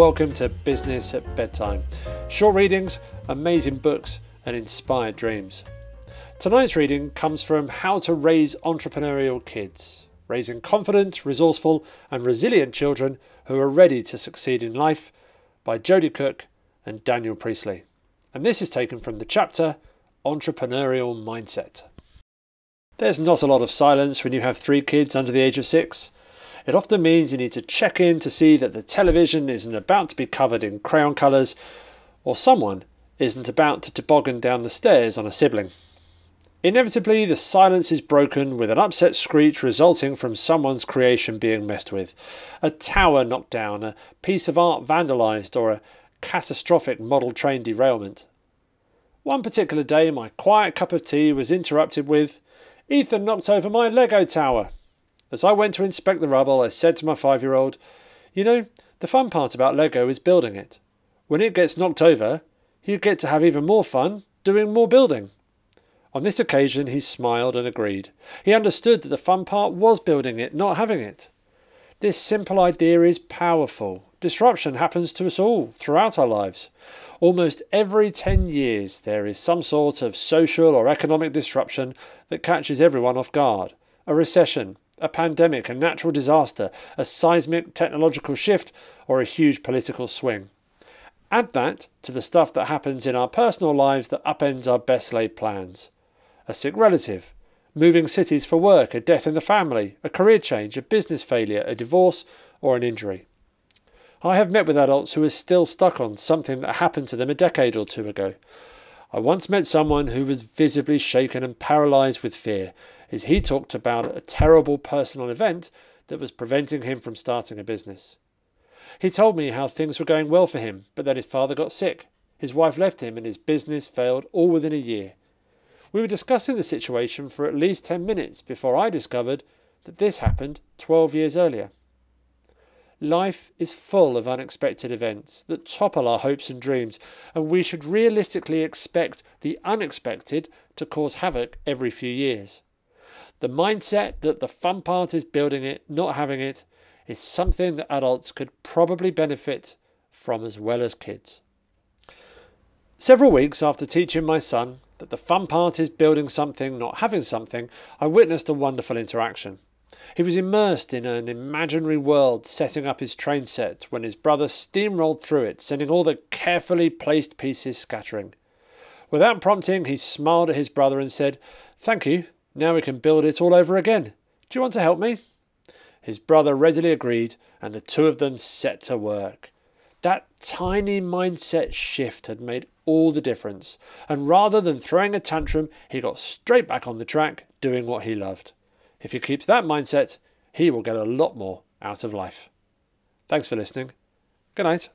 welcome to Business at Bedtime. Short readings, amazing books, and inspired dreams. Tonight's reading comes from How to Raise Entrepreneurial Kids, raising confident, resourceful, and resilient children who are ready to succeed in life by Jodie Cook and Daniel Priestley. And this is taken from the chapter Entrepreneurial Mindset. There's not a lot of silence when you have three kids under the age of six. It often means you need to check in to see that the television isn't about to be covered in crayon colours or someone isn't about to toboggan down the stairs on a sibling. Inevitably, the silence is broken with an upset screech resulting from someone's creation being messed with, a tower knocked down, a piece of art vandalised, or a catastrophic model train derailment. One particular day, my quiet cup of tea was interrupted with, Ethan knocked over my Lego tower. As I went to inspect the rubble, I said to my five year old, You know, the fun part about Lego is building it. When it gets knocked over, you get to have even more fun doing more building. On this occasion, he smiled and agreed. He understood that the fun part was building it, not having it. This simple idea is powerful. Disruption happens to us all throughout our lives. Almost every 10 years, there is some sort of social or economic disruption that catches everyone off guard. A recession, a pandemic, a natural disaster, a seismic technological shift, or a huge political swing. Add that to the stuff that happens in our personal lives that upends our best laid plans. A sick relative, moving cities for work, a death in the family, a career change, a business failure, a divorce, or an injury. I have met with adults who are still stuck on something that happened to them a decade or two ago. I once met someone who was visibly shaken and paralysed with fear as he talked about a terrible personal event that was preventing him from starting a business. He told me how things were going well for him, but that his father got sick. His wife left him and his business failed all within a year. We were discussing the situation for at least 10 minutes before I discovered that this happened 12 years earlier. Life is full of unexpected events that topple our hopes and dreams, and we should realistically expect the unexpected to cause havoc every few years. The mindset that the fun part is building it, not having it, is something that adults could probably benefit from as well as kids. Several weeks after teaching my son that the fun part is building something, not having something, I witnessed a wonderful interaction. He was immersed in an imaginary world setting up his train set when his brother steamrolled through it, sending all the carefully placed pieces scattering. Without prompting, he smiled at his brother and said, Thank you, now we can build it all over again. Do you want to help me? His brother readily agreed, and the two of them set to work. That tiny mindset shift had made all the difference, and rather than throwing a tantrum, he got straight back on the track doing what he loved. If he keeps that mindset, he will get a lot more out of life. Thanks for listening. Good night.